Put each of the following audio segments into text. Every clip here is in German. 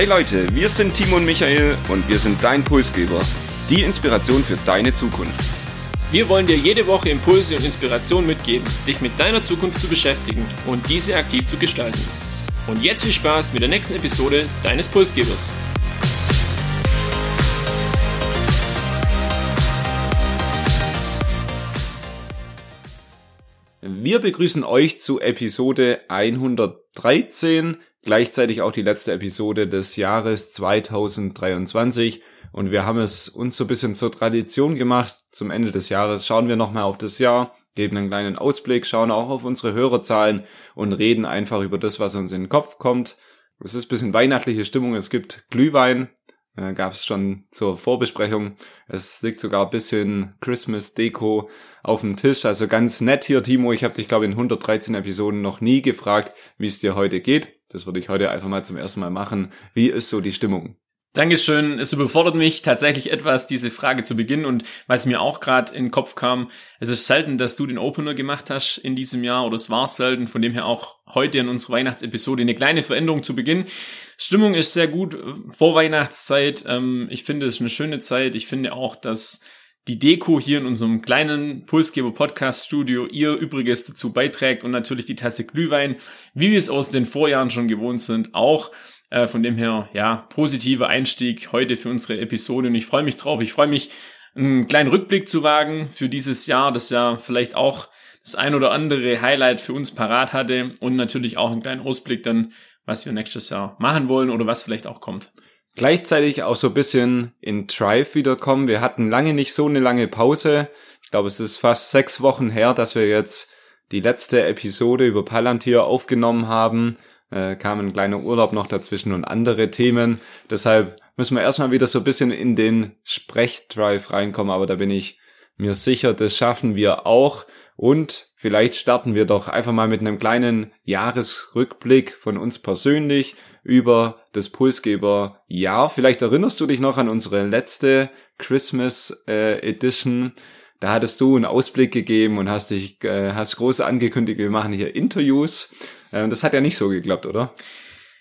Hey Leute, wir sind Timo und Michael und wir sind dein Pulsgeber, die Inspiration für deine Zukunft. Wir wollen dir jede Woche Impulse und Inspiration mitgeben, dich mit deiner Zukunft zu beschäftigen und diese aktiv zu gestalten. Und jetzt viel Spaß mit der nächsten Episode deines Pulsgebers. Wir begrüßen euch zu Episode 113 gleichzeitig auch die letzte Episode des Jahres 2023 und wir haben es uns so ein bisschen zur Tradition gemacht. Zum Ende des Jahres schauen wir nochmal auf das Jahr, geben einen kleinen Ausblick, schauen auch auf unsere Hörerzahlen und reden einfach über das, was uns in den Kopf kommt. Es ist ein bisschen weihnachtliche Stimmung, es gibt Glühwein, äh, gab es schon zur Vorbesprechung. Es liegt sogar ein bisschen Christmas-Deko auf dem Tisch. Also ganz nett hier, Timo. Ich habe dich, glaube ich, in 113 Episoden noch nie gefragt, wie es dir heute geht. Das würde ich heute einfach mal zum ersten Mal machen. Wie ist so die Stimmung? Dankeschön. Es überfordert mich tatsächlich etwas, diese Frage zu beginnen. Und was mir auch gerade in den Kopf kam, es ist selten, dass du den Opener gemacht hast in diesem Jahr oder es war selten. Von dem her auch heute in unserer Weihnachtsepisode eine kleine Veränderung zu Beginn. Stimmung ist sehr gut vor Weihnachtszeit. Ähm, ich finde es eine schöne Zeit. Ich finde auch, dass die Deko hier in unserem kleinen Pulsgeber Podcast Studio ihr Übriges dazu beiträgt und natürlich die Tasse Glühwein, wie wir es aus den Vorjahren schon gewohnt sind, auch. Äh, von dem her, ja, positiver Einstieg heute für unsere Episode und ich freue mich drauf. Ich freue mich, einen kleinen Rückblick zu wagen für dieses Jahr, das ja vielleicht auch das ein oder andere Highlight für uns parat hatte und natürlich auch einen kleinen Ausblick dann, was wir nächstes Jahr machen wollen oder was vielleicht auch kommt gleichzeitig auch so ein bisschen in Drive wiederkommen. Wir hatten lange nicht so eine lange Pause. Ich glaube, es ist fast sechs Wochen her, dass wir jetzt die letzte Episode über Palantir aufgenommen haben. Äh, kam ein kleiner Urlaub noch dazwischen und andere Themen. Deshalb müssen wir erstmal wieder so ein bisschen in den Sprechdrive reinkommen, aber da bin ich mir sicher, das schaffen wir auch. Und vielleicht starten wir doch einfach mal mit einem kleinen Jahresrückblick von uns persönlich über das Pulsgeber Jahr. Vielleicht erinnerst du dich noch an unsere letzte Christmas äh, Edition. Da hattest du einen Ausblick gegeben und hast dich äh, hast groß angekündigt, wir machen hier Interviews. Äh, das hat ja nicht so geklappt, oder?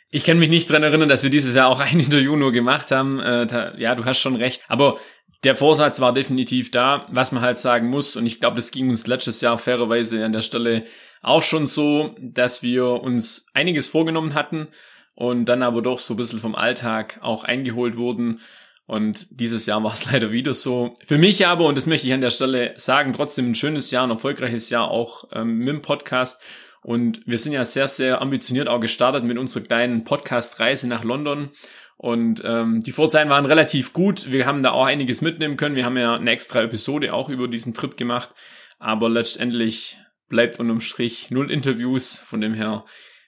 Ich kann mich nicht dran erinnern, dass wir dieses Jahr auch ein Interview nur gemacht haben. Äh, ja, du hast schon recht. Aber der Vorsatz war definitiv da, was man halt sagen muss, und ich glaube, das ging uns letztes Jahr fairerweise an der Stelle auch schon so, dass wir uns einiges vorgenommen hatten und dann aber doch so ein bisschen vom Alltag auch eingeholt wurden. Und dieses Jahr war es leider wieder so. Für mich aber, und das möchte ich an der Stelle sagen, trotzdem ein schönes Jahr, ein erfolgreiches Jahr auch ähm, mit dem Podcast. Und wir sind ja sehr, sehr ambitioniert auch gestartet mit unserer kleinen Podcast-Reise nach London. Und ähm, die Vorzeichen waren relativ gut. Wir haben da auch einiges mitnehmen können. Wir haben ja eine extra Episode auch über diesen Trip gemacht. Aber letztendlich bleibt unterm Strich null Interviews. Von dem her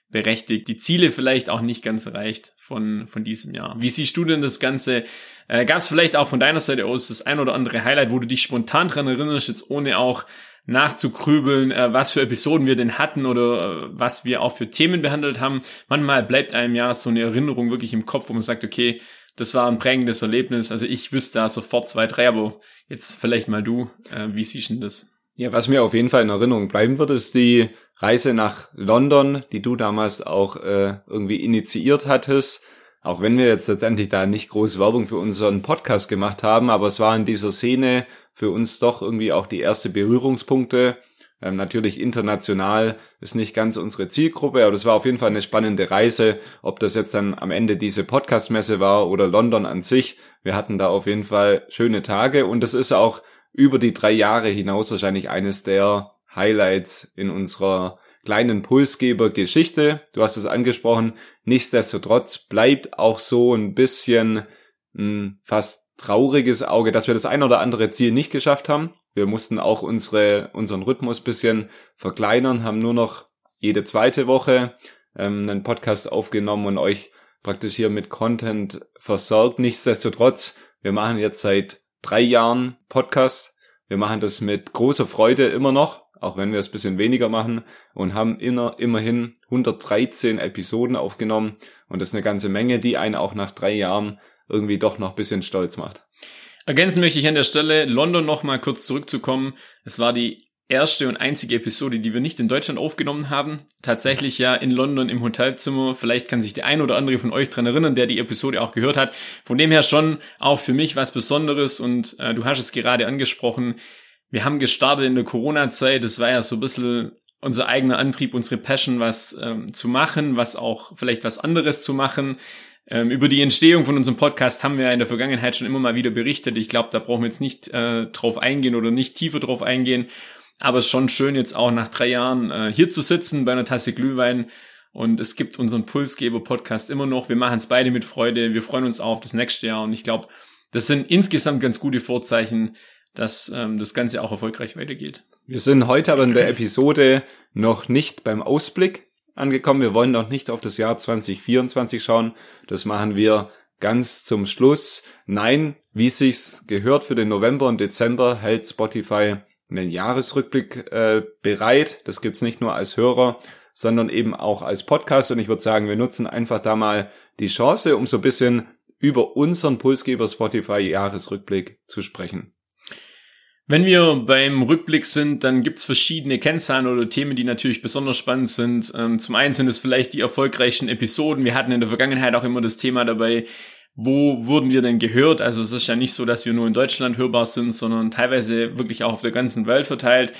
berechtigt. Die Ziele vielleicht auch nicht ganz erreicht von, von diesem Jahr. Wie siehst du denn das Ganze? Äh, Gab es vielleicht auch von deiner Seite aus das ein oder andere Highlight, wo du dich spontan dran erinnerst, jetzt ohne auch nachzugrübeln, äh, was für Episoden wir denn hatten oder äh, was wir auch für Themen behandelt haben. Manchmal bleibt einem ja so eine Erinnerung wirklich im Kopf, wo man sagt, okay, das war ein prägendes Erlebnis. Also ich wüsste da sofort zwei, drei, aber jetzt vielleicht mal du. Äh, wie siehst du das? Ja, was mir auf jeden Fall in Erinnerung bleiben wird, ist die Reise nach London, die du damals auch äh, irgendwie initiiert hattest. Auch wenn wir jetzt letztendlich da nicht groß Werbung für unseren Podcast gemacht haben, aber es war in dieser Szene für uns doch irgendwie auch die erste Berührungspunkte. Ähm, natürlich international ist nicht ganz unsere Zielgruppe, aber das war auf jeden Fall eine spannende Reise. Ob das jetzt dann am Ende diese Podcastmesse war oder London an sich, wir hatten da auf jeden Fall schöne Tage und das ist auch über die drei Jahre hinaus wahrscheinlich eines der Highlights in unserer kleinen Pulsgeber-Geschichte. Du hast es angesprochen. Nichtsdestotrotz bleibt auch so ein bisschen ein fast trauriges Auge, dass wir das ein oder andere Ziel nicht geschafft haben. Wir mussten auch unsere, unseren Rhythmus bisschen verkleinern, haben nur noch jede zweite Woche ähm, einen Podcast aufgenommen und euch praktisch hier mit Content versorgt. Nichtsdestotrotz, wir machen jetzt seit drei Jahren Podcast. Wir machen das mit großer Freude immer noch, auch wenn wir es bisschen weniger machen und haben immer, immerhin 113 Episoden aufgenommen und das ist eine ganze Menge, die einen auch nach drei Jahren irgendwie doch noch bisschen stolz macht. Ergänzen möchte ich an der Stelle, London noch mal kurz zurückzukommen. Es war die erste und einzige Episode, die wir nicht in Deutschland aufgenommen haben. Tatsächlich ja in London im Hotelzimmer. Vielleicht kann sich der ein oder andere von euch dran erinnern, der die Episode auch gehört hat. Von dem her schon auch für mich was Besonderes und äh, du hast es gerade angesprochen. Wir haben gestartet in der Corona-Zeit. Das war ja so ein bisschen unser eigener Antrieb, unsere Passion, was ähm, zu machen, was auch vielleicht was anderes zu machen. Ähm, über die Entstehung von unserem Podcast haben wir in der Vergangenheit schon immer mal wieder berichtet. Ich glaube, da brauchen wir jetzt nicht äh, drauf eingehen oder nicht tiefer drauf eingehen. Aber es ist schon schön, jetzt auch nach drei Jahren äh, hier zu sitzen bei einer Tasse Glühwein. Und es gibt unseren Pulsgeber-Podcast immer noch. Wir machen es beide mit Freude. Wir freuen uns auf das nächste Jahr. Und ich glaube, das sind insgesamt ganz gute Vorzeichen, dass ähm, das Ganze auch erfolgreich weitergeht. Wir sind heute aber in der Episode noch nicht beim Ausblick angekommen. Wir wollen noch nicht auf das Jahr 2024 schauen. Das machen wir ganz zum Schluss. Nein, wie sich's gehört für den November und Dezember hält Spotify einen Jahresrückblick äh, bereit. Das gibt's nicht nur als Hörer, sondern eben auch als Podcast. Und ich würde sagen, wir nutzen einfach da mal die Chance, um so ein bisschen über unseren Pulsgeber Spotify Jahresrückblick zu sprechen. Wenn wir beim Rückblick sind, dann gibt's verschiedene Kennzahlen oder Themen, die natürlich besonders spannend sind. Ähm, zum einen sind es vielleicht die erfolgreichen Episoden. Wir hatten in der Vergangenheit auch immer das Thema dabei, wo wurden wir denn gehört? Also es ist ja nicht so, dass wir nur in Deutschland hörbar sind, sondern teilweise wirklich auch auf der ganzen Welt verteilt.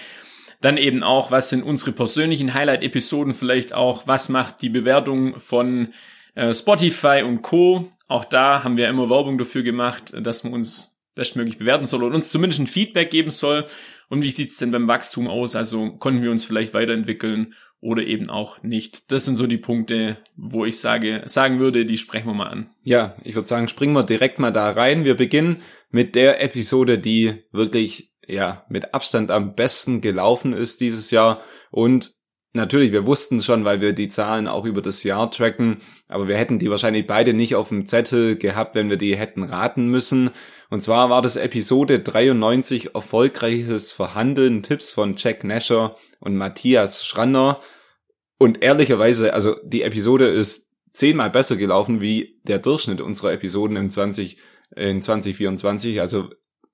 Dann eben auch, was sind unsere persönlichen Highlight-Episoden vielleicht auch, was macht die Bewertung von äh, Spotify und Co. Auch da haben wir immer Werbung dafür gemacht, dass man uns bestmöglich bewerten soll und uns zumindest ein Feedback geben soll. Und wie sieht's denn beim Wachstum aus? Also konnten wir uns vielleicht weiterentwickeln oder eben auch nicht. Das sind so die Punkte, wo ich sage, sagen würde, die sprechen wir mal an. Ja, ich würde sagen, springen wir direkt mal da rein. Wir beginnen mit der Episode, die wirklich, ja, mit Abstand am besten gelaufen ist dieses Jahr und Natürlich, wir wussten es schon, weil wir die Zahlen auch über das Jahr tracken, aber wir hätten die wahrscheinlich beide nicht auf dem Zettel gehabt, wenn wir die hätten raten müssen. Und zwar war das Episode 93 erfolgreiches Verhandeln, Tipps von Jack Nasher und Matthias Schranner. Und ehrlicherweise, also die Episode ist zehnmal besser gelaufen wie der Durchschnitt unserer Episoden im 20, in 2024. Also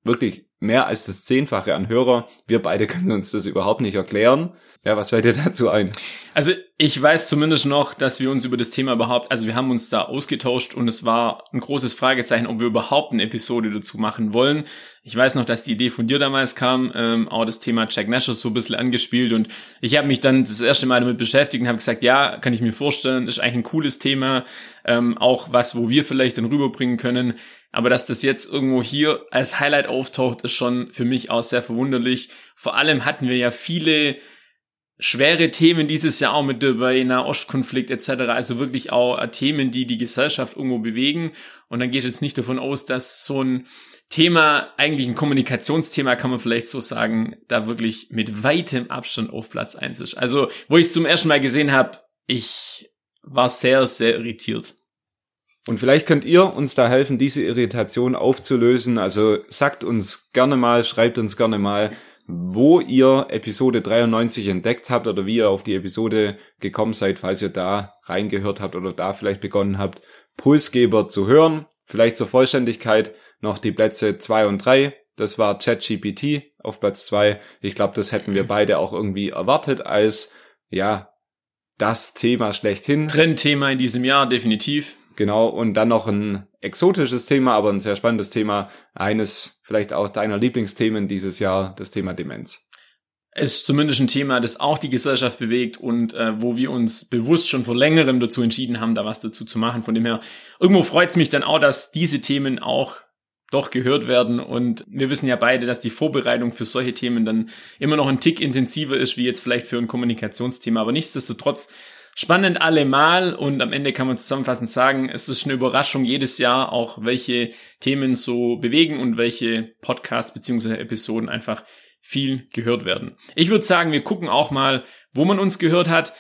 wirklich mehr als das Zehnfache an Hörer. Wir beide können uns das überhaupt nicht erklären. Ja, was fällt dir dazu ein? Also ich weiß zumindest noch, dass wir uns über das Thema überhaupt, also wir haben uns da ausgetauscht und es war ein großes Fragezeichen, ob wir überhaupt eine Episode dazu machen wollen. Ich weiß noch, dass die Idee von dir damals kam, ähm, auch das Thema Jack Nash ist so ein bisschen angespielt und ich habe mich dann das erste Mal damit beschäftigt und habe gesagt, ja, kann ich mir vorstellen, ist eigentlich ein cooles Thema, ähm, auch was, wo wir vielleicht dann rüberbringen können. Aber dass das jetzt irgendwo hier als Highlight auftaucht, ist schon für mich auch sehr verwunderlich. Vor allem hatten wir ja viele schwere Themen dieses Jahr auch mit dabei, Nahostkonflikt etc. Also wirklich auch äh, Themen, die die Gesellschaft irgendwo bewegen. Und dann gehe ich jetzt nicht davon aus, dass so ein Thema, eigentlich ein Kommunikationsthema, kann man vielleicht so sagen, da wirklich mit weitem Abstand auf Platz eins ist. Also, wo ich es zum ersten Mal gesehen habe, ich war sehr, sehr irritiert. Und vielleicht könnt ihr uns da helfen, diese Irritation aufzulösen. Also sagt uns gerne mal, schreibt uns gerne mal, wo ihr Episode 93 entdeckt habt oder wie ihr auf die Episode gekommen seid, falls ihr da reingehört habt oder da vielleicht begonnen habt, Pulsgeber zu hören. Vielleicht zur Vollständigkeit noch die Plätze zwei und drei. Das war ChatGPT auf Platz zwei. Ich glaube, das hätten wir beide auch irgendwie erwartet als, ja, das Thema schlechthin. Trendthema in diesem Jahr, definitiv. Genau, und dann noch ein exotisches Thema, aber ein sehr spannendes Thema. Eines vielleicht auch deiner Lieblingsthemen dieses Jahr, das Thema Demenz. Es ist zumindest ein Thema, das auch die Gesellschaft bewegt und äh, wo wir uns bewusst schon vor längerem dazu entschieden haben, da was dazu zu machen. Von dem her, irgendwo freut es mich dann auch, dass diese Themen auch doch gehört werden. Und wir wissen ja beide, dass die Vorbereitung für solche Themen dann immer noch ein Tick intensiver ist, wie jetzt vielleicht für ein Kommunikationsthema. Aber nichtsdestotrotz Spannend allemal und am Ende kann man zusammenfassend sagen, es ist eine Überraschung jedes Jahr auch, welche Themen so bewegen und welche Podcasts beziehungsweise Episoden einfach viel gehört werden. Ich würde sagen, wir gucken auch mal, wo man uns gehört hat.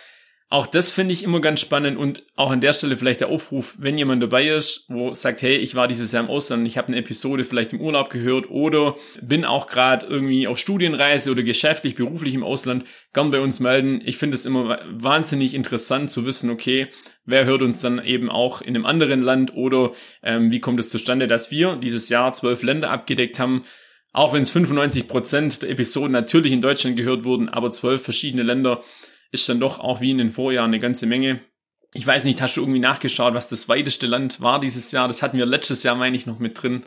Auch das finde ich immer ganz spannend und auch an der Stelle vielleicht der Aufruf, wenn jemand dabei ist, wo sagt, hey, ich war dieses Jahr im Ausland, ich habe eine Episode vielleicht im Urlaub gehört oder bin auch gerade irgendwie auf Studienreise oder geschäftlich, beruflich im Ausland, gern bei uns melden. Ich finde es immer wahnsinnig interessant zu wissen, okay, wer hört uns dann eben auch in einem anderen Land oder ähm, wie kommt es zustande, dass wir dieses Jahr zwölf Länder abgedeckt haben auch wenn es 95 Prozent der Episoden natürlich in Deutschland gehört wurden, aber zwölf verschiedene Länder ist dann doch auch wie in den Vorjahren eine ganze Menge. Ich weiß nicht, hast du irgendwie nachgeschaut, was das weiteste Land war dieses Jahr? Das hatten wir letztes Jahr, meine ich, noch mit drin.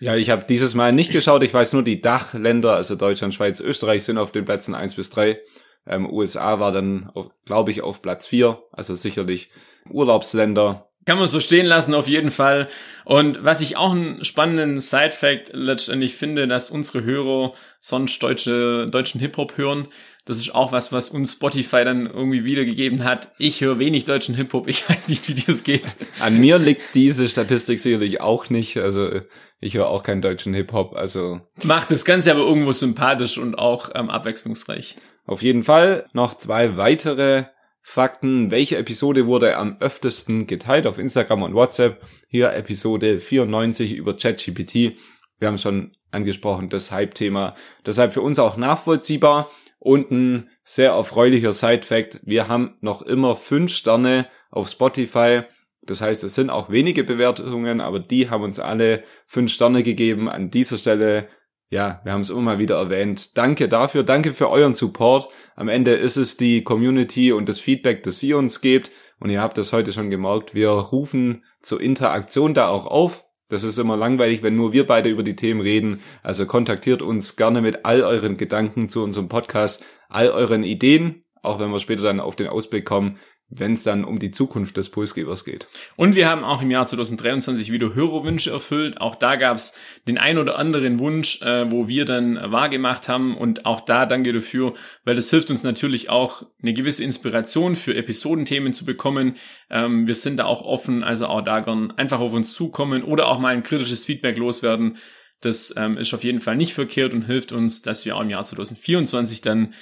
Ja, ich habe dieses Mal nicht geschaut. Ich weiß nur, die Dachländer, also Deutschland, Schweiz, Österreich, sind auf den Plätzen eins bis drei. Ähm, USA war dann, glaube ich, auf Platz vier. Also sicherlich Urlaubsländer. Kann man so stehen lassen, auf jeden Fall. Und was ich auch einen spannenden Side-Fact letztendlich finde, dass unsere Hörer sonst deutsche, deutschen Hip-Hop hören. Das ist auch was, was uns Spotify dann irgendwie wiedergegeben hat. Ich höre wenig deutschen Hip-Hop. Ich weiß nicht, wie das geht. An mir liegt diese Statistik sicherlich auch nicht. Also ich höre auch keinen deutschen Hip-Hop. Also macht das Ganze aber irgendwo sympathisch und auch ähm, abwechslungsreich. Auf jeden Fall noch zwei weitere Fakten. Welche Episode wurde am öftesten geteilt auf Instagram und WhatsApp? Hier Episode 94 über ChatGPT. Wir haben schon angesprochen, das Hype-Thema. Deshalb für uns auch nachvollziehbar und ein sehr erfreulicher Side-Fact. Wir haben noch immer fünf Sterne auf Spotify. Das heißt, es sind auch wenige Bewertungen, aber die haben uns alle fünf Sterne gegeben. An dieser Stelle ja, wir haben es immer mal wieder erwähnt. Danke dafür, danke für euren Support. Am Ende ist es die Community und das Feedback, das ihr uns gebt. Und ihr habt das heute schon gemerkt, wir rufen zur Interaktion da auch auf. Das ist immer langweilig, wenn nur wir beide über die Themen reden. Also kontaktiert uns gerne mit all euren Gedanken zu unserem Podcast, all euren Ideen, auch wenn wir später dann auf den Ausblick kommen wenn es dann um die Zukunft des Pulsgebers geht. Und wir haben auch im Jahr 2023 wieder Hörerwünsche erfüllt. Auch da gab es den ein oder anderen Wunsch, äh, wo wir dann wahrgemacht haben. Und auch da danke dafür, weil das hilft uns natürlich auch, eine gewisse Inspiration für Episodenthemen zu bekommen. Ähm, wir sind da auch offen, also auch da gern einfach auf uns zukommen oder auch mal ein kritisches Feedback loswerden. Das ähm, ist auf jeden Fall nicht verkehrt und hilft uns, dass wir auch im Jahr 2024 dann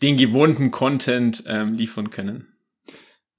den gewohnten Content ähm, liefern können.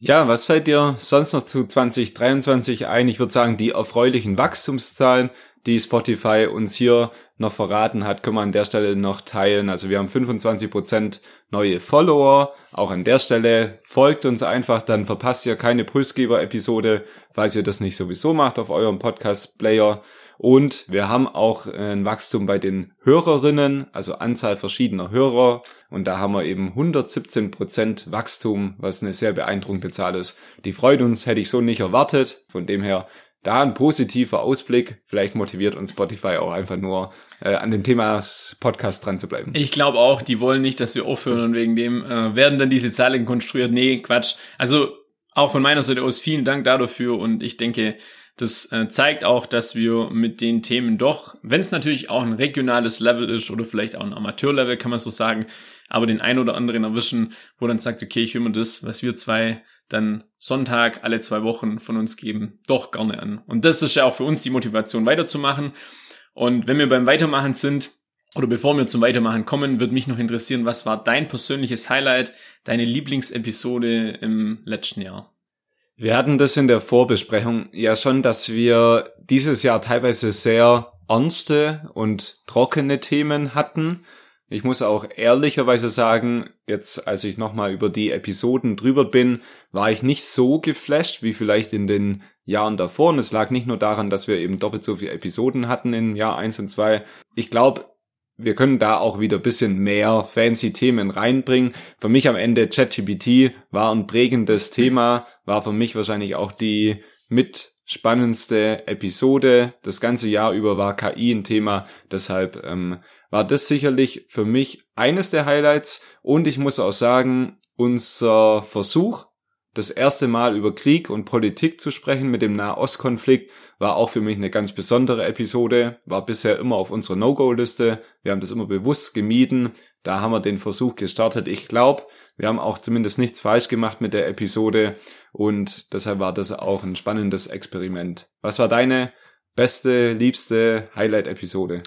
Ja, was fällt dir sonst noch zu 2023 ein? Ich würde sagen, die erfreulichen Wachstumszahlen, die Spotify uns hier noch verraten hat, können wir an der Stelle noch teilen. Also wir haben 25 Prozent neue Follower. Auch an der Stelle folgt uns einfach, dann verpasst ihr keine Pulsgeber-Episode, falls ihr das nicht sowieso macht auf eurem Podcast-Player. Und wir haben auch ein Wachstum bei den Hörerinnen, also Anzahl verschiedener Hörer. Und da haben wir eben 117 Prozent Wachstum, was eine sehr beeindruckende Zahl ist. Die freut uns, hätte ich so nicht erwartet. Von dem her da ein positiver Ausblick. Vielleicht motiviert uns Spotify auch einfach nur äh, an dem Thema Podcast dran zu bleiben. Ich glaube auch, die wollen nicht, dass wir aufhören und wegen dem äh, werden dann diese Zahlen konstruiert. Nee, Quatsch. Also auch von meiner Seite aus vielen Dank dafür und ich denke, das äh, zeigt auch, dass wir mit den Themen doch, wenn es natürlich auch ein regionales Level ist oder vielleicht auch ein Amateurlevel, kann man so sagen, aber den ein oder anderen erwischen, wo dann sagt, okay, ich will mir das, was wir zwei dann Sonntag alle zwei Wochen von uns geben, doch gerne an. Und das ist ja auch für uns die Motivation weiterzumachen. Und wenn wir beim Weitermachen sind, oder bevor wir zum Weitermachen kommen, würde mich noch interessieren, was war dein persönliches Highlight, deine Lieblingsepisode im letzten Jahr? Wir hatten das in der Vorbesprechung ja schon, dass wir dieses Jahr teilweise sehr ernste und trockene Themen hatten. Ich muss auch ehrlicherweise sagen, jetzt als ich nochmal über die Episoden drüber bin, war ich nicht so geflasht wie vielleicht in den Jahren davor. Und es lag nicht nur daran, dass wir eben doppelt so viele Episoden hatten in Jahr eins und zwei. Ich glaube, wir können da auch wieder bisschen mehr fancy Themen reinbringen. Für mich am Ende ChatGPT war ein prägendes Thema, war für mich wahrscheinlich auch die mit spannendste Episode. Das ganze Jahr über war KI ein Thema, deshalb ähm, war das sicherlich für mich eines der Highlights. Und ich muss auch sagen, unser Versuch, das erste Mal über Krieg und Politik zu sprechen mit dem Nahostkonflikt war auch für mich eine ganz besondere Episode, war bisher immer auf unserer No-Go-Liste. Wir haben das immer bewusst gemieden. Da haben wir den Versuch gestartet. Ich glaube, wir haben auch zumindest nichts falsch gemacht mit der Episode und deshalb war das auch ein spannendes Experiment. Was war deine beste, liebste Highlight-Episode?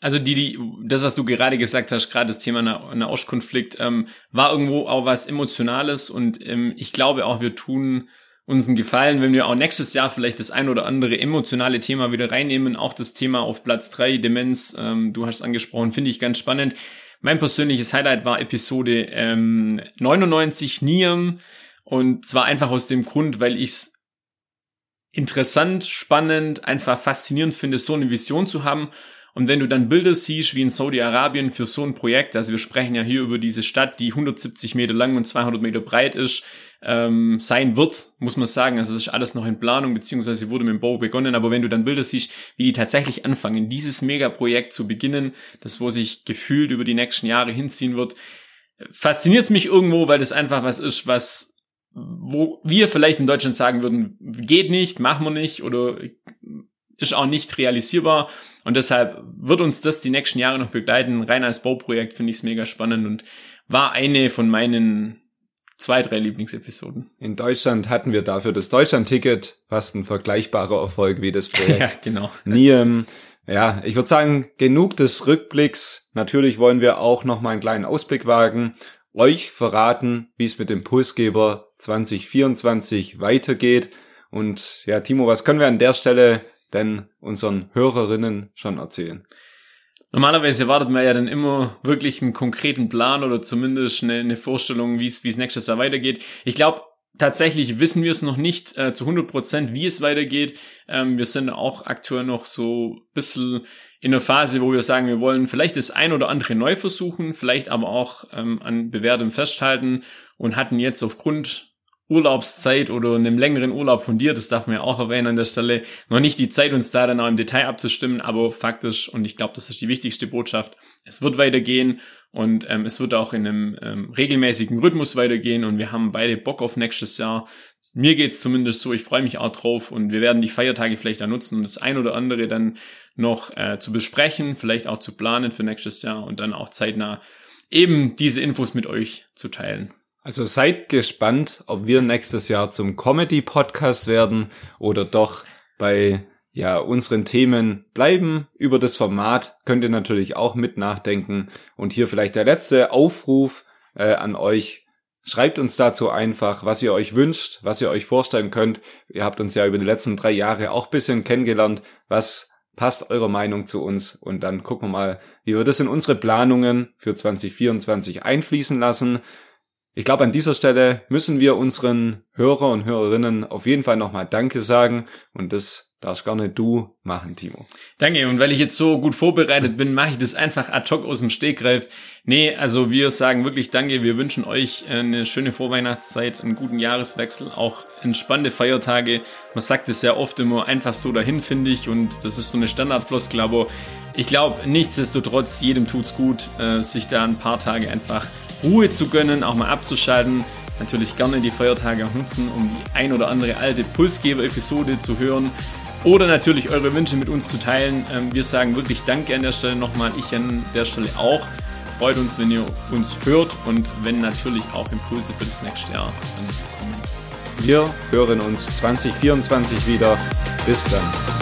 Also die, die, das, was du gerade gesagt hast, gerade das Thema Nahostkonflikt, ähm, war irgendwo auch was Emotionales und ähm, ich glaube auch, wir tun uns einen Gefallen, wenn wir auch nächstes Jahr vielleicht das ein oder andere emotionale Thema wieder reinnehmen. Auch das Thema auf Platz drei Demenz, ähm, du hast angesprochen, finde ich ganz spannend. Mein persönliches Highlight war Episode ähm, 99 Niam und zwar einfach aus dem Grund, weil ich es interessant, spannend, einfach faszinierend finde, so eine Vision zu haben Und wenn du dann Bilder siehst, wie in Saudi-Arabien für so ein Projekt, also wir sprechen ja hier über diese Stadt, die 170 Meter lang und 200 Meter breit ist, ähm, sein wird, muss man sagen. Also es ist alles noch in Planung, beziehungsweise wurde mit dem Bau begonnen. Aber wenn du dann Bilder siehst, wie die tatsächlich anfangen, dieses Megaprojekt zu beginnen, das wo sich gefühlt über die nächsten Jahre hinziehen wird, fasziniert es mich irgendwo, weil das einfach was ist, was wo wir vielleicht in Deutschland sagen würden, geht nicht, machen wir nicht oder ist auch nicht realisierbar. Und deshalb wird uns das die nächsten Jahre noch begleiten. Rein als Bauprojekt finde ich es mega spannend und war eine von meinen zwei, drei Lieblingsepisoden. In Deutschland hatten wir dafür das Deutschland-Ticket, fast ein vergleichbarer Erfolg wie das Projekt. ja, genau. Niem. Ja, ich würde sagen, genug des Rückblicks. Natürlich wollen wir auch noch mal einen kleinen Ausblick wagen, euch verraten, wie es mit dem Pulsgeber 2024 weitergeht. Und ja, Timo, was können wir an der Stelle denn unseren Hörerinnen schon erzählen? Normalerweise erwartet man ja dann immer wirklich einen konkreten Plan oder zumindest eine, eine Vorstellung, wie es wie es nächstes Jahr weitergeht. Ich glaube, tatsächlich wissen wir es noch nicht äh, zu 100 Prozent, wie es weitergeht. Ähm, wir sind auch aktuell noch so ein bisschen in der Phase, wo wir sagen, wir wollen vielleicht das ein oder andere neu versuchen, vielleicht aber auch ähm, an bewährtem festhalten und hatten jetzt aufgrund Urlaubszeit oder einem längeren Urlaub von dir, das darf man ja auch erwähnen an der Stelle, noch nicht die Zeit, uns da dann auch im Detail abzustimmen, aber faktisch, und ich glaube, das ist die wichtigste Botschaft, es wird weitergehen und ähm, es wird auch in einem ähm, regelmäßigen Rhythmus weitergehen und wir haben beide Bock auf nächstes Jahr. Mir geht's zumindest so, ich freue mich auch drauf und wir werden die Feiertage vielleicht auch nutzen, um das ein oder andere dann noch äh, zu besprechen, vielleicht auch zu planen für nächstes Jahr und dann auch zeitnah eben diese Infos mit euch zu teilen. Also seid gespannt, ob wir nächstes Jahr zum Comedy-Podcast werden oder doch bei ja, unseren Themen bleiben. Über das Format könnt ihr natürlich auch mit nachdenken. Und hier vielleicht der letzte Aufruf äh, an euch. Schreibt uns dazu einfach, was ihr euch wünscht, was ihr euch vorstellen könnt. Ihr habt uns ja über die letzten drei Jahre auch bisschen kennengelernt. Was passt eure Meinung zu uns? Und dann gucken wir mal, wie wir das in unsere Planungen für 2024 einfließen lassen. Ich glaube, an dieser Stelle müssen wir unseren Hörer und Hörerinnen auf jeden Fall nochmal Danke sagen und das darfst nicht du machen, Timo. Danke. Und weil ich jetzt so gut vorbereitet bin, mache ich das einfach ad hoc aus dem Stegreif. Nee, also wir sagen wirklich Danke. Wir wünschen euch eine schöne Vorweihnachtszeit, einen guten Jahreswechsel, auch entspannte Feiertage. Man sagt es ja oft immer einfach so dahin, finde ich. Und das ist so eine Standardfloskel. Aber ich glaube, nichtsdestotrotz, jedem tut's gut, äh, sich da ein paar Tage einfach Ruhe zu gönnen, auch mal abzuschalten. Natürlich gerne die Feiertage nutzen, um die ein oder andere alte Pulsgeber-Episode zu hören oder natürlich eure Wünsche mit uns zu teilen. Ähm, wir sagen wirklich Danke an der Stelle nochmal, ich an der Stelle auch. Freut uns, wenn ihr uns hört und wenn natürlich auch Impulse für das nächste Jahr kommen. Wir hören uns 2024 wieder. Bis dann.